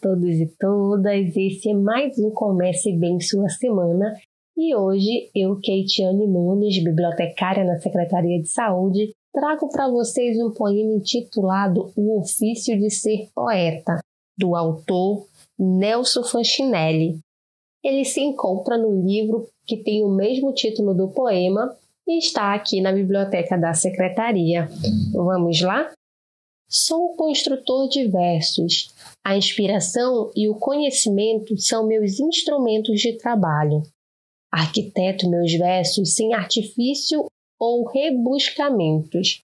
todos e todas. Esse é mais um Comece Bem Sua Semana e hoje eu, Keitiane Nunes, bibliotecária na Secretaria de Saúde, trago para vocês um poema intitulado O Ofício de Ser Poeta, do autor Nelson Fanchinelli. Ele se encontra no livro que tem o mesmo título do poema e está aqui na biblioteca da Secretaria. Vamos lá? Sou construtor de versos. A inspiração e o conhecimento são meus instrumentos de trabalho. Arquiteto meus versos sem artifício ou rebuscamentos.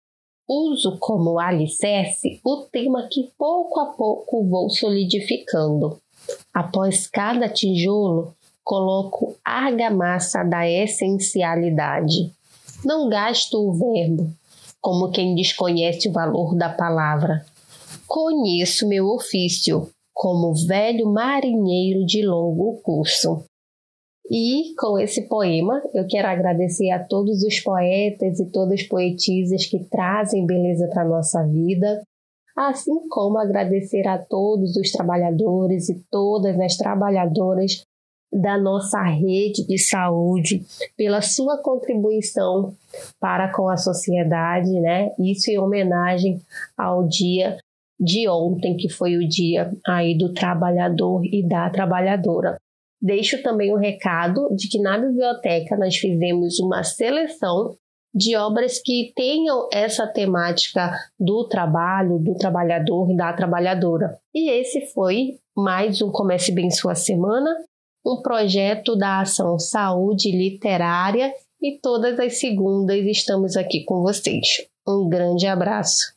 Uso como alicerce o tema que pouco a pouco vou solidificando. Após cada tijolo, coloco argamassa da essencialidade. Não gasto o verbo, como quem desconhece o valor da palavra. Conheço meu ofício, como velho marinheiro de longo curso. E com esse poema, eu quero agradecer a todos os poetas e todas as poetisas que trazem beleza para a nossa vida, assim como agradecer a todos os trabalhadores e todas as trabalhadoras da nossa rede de saúde pela sua contribuição para com a sociedade, né? Isso em homenagem ao dia de ontem, que foi o dia aí do trabalhador e da trabalhadora. Deixo também o um recado de que na biblioteca nós fizemos uma seleção de obras que tenham essa temática do trabalho, do trabalhador e da trabalhadora. E esse foi mais um Comece Bem Sua Semana, um projeto da Ação Saúde Literária e todas as segundas estamos aqui com vocês. Um grande abraço.